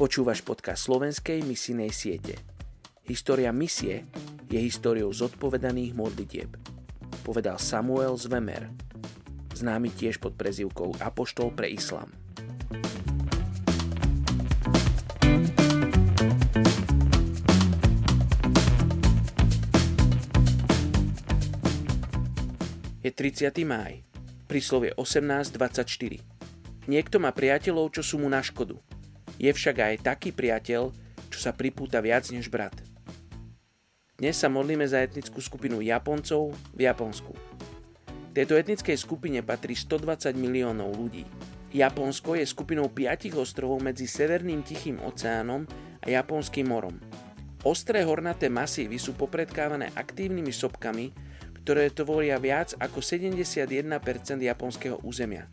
Počúvaš podcast slovenskej misijnej siete. História misie je históriou zodpovedaných modlitieb. Povedal Samuel Zvemer, známy tiež pod prezivkou Apoštol pre islám. Je 30. máj, príslovie 18.24. Niekto má priateľov, čo sú mu na škodu – je však aj taký priateľ, čo sa pripúta viac než brat. Dnes sa modlíme za etnickú skupinu Japoncov v Japonsku. Tejto etnickej skupine patrí 120 miliónov ľudí. Japonsko je skupinou piatich ostrovov medzi Severným Tichým oceánom a Japonským morom. Ostré hornaté masívy sú popredkávané aktívnymi sopkami, ktoré tvoria viac ako 71% japonského územia.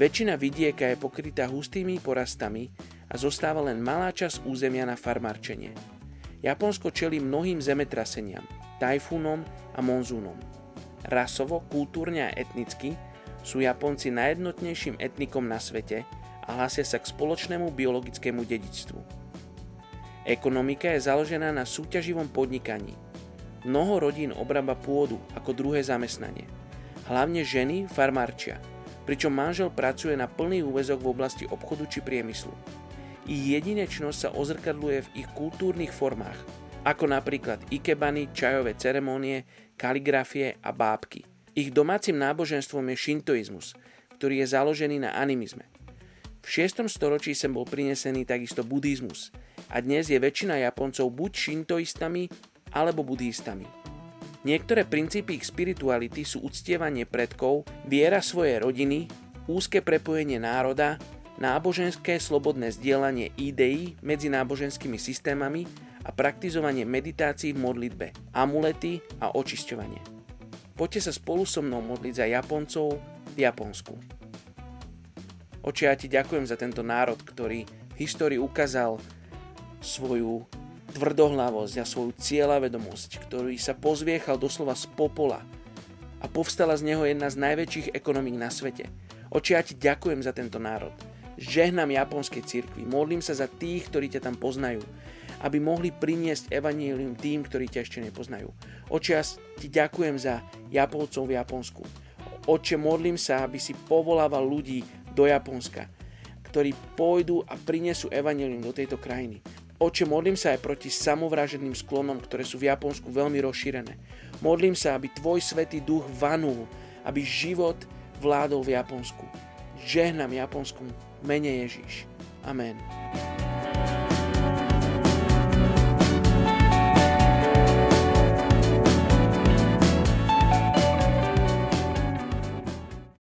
Väčšina vidieka je pokrytá hustými porastami a zostáva len malá časť územia na farmarčenie. Japonsko čelí mnohým zemetraseniam, tajfúnom a monzúnom. Rasovo, kultúrne a etnicky sú Japonci najjednotnejším etnikom na svete a hlásia sa k spoločnému biologickému dedičstvu. Ekonomika je založená na súťaživom podnikaní. Mnoho rodín obrába pôdu ako druhé zamestnanie. Hlavne ženy farmarčia – pričom manžel pracuje na plný úvezok v oblasti obchodu či priemyslu. Ich jedinečnosť sa ozrkadluje v ich kultúrnych formách, ako napríklad ikebany, čajové ceremonie, kaligrafie a bábky. Ich domácim náboženstvom je šintoizmus, ktorý je založený na animizme. V 6. storočí sem bol prinesený takisto buddhizmus a dnes je väčšina Japoncov buď šintoistami alebo buddhistami. Niektoré princípy ich spirituality sú uctievanie predkov, viera svojej rodiny, úzke prepojenie národa, náboženské slobodné zdieľanie ideí medzi náboženskými systémami a praktizovanie meditácií v modlitbe, amulety a očisťovanie. Poďte sa spolu so mnou modliť za Japoncov v Japonsku. Oče, ja ti ďakujem za tento národ, ktorý v histórii ukázal svoju tvrdohlavosť a svoju cieľavedomosť, ktorý sa pozviechal doslova z popola a povstala z neho jedna z najväčších ekonomík na svete. Oči, ja ti ďakujem za tento národ. Žehnám japonskej cirkvi, modlím sa za tých, ktorí ťa tam poznajú, aby mohli priniesť evanílium tým, ktorí ťa ešte nepoznajú. Oči, ja ti ďakujem za Japoncov v Japonsku. Oče, modlím sa, aby si povolával ľudí do Japonska, ktorí pôjdu a prinesú evanílium do tejto krajiny. Oče, modlím sa aj proti samovraženým sklonom, ktoré sú v Japonsku veľmi rozšírené. Modlím sa, aby Tvoj svetý duch vanul, aby život vládol v Japonsku. Žehnám Japonsku, mene Ježíš. Amen.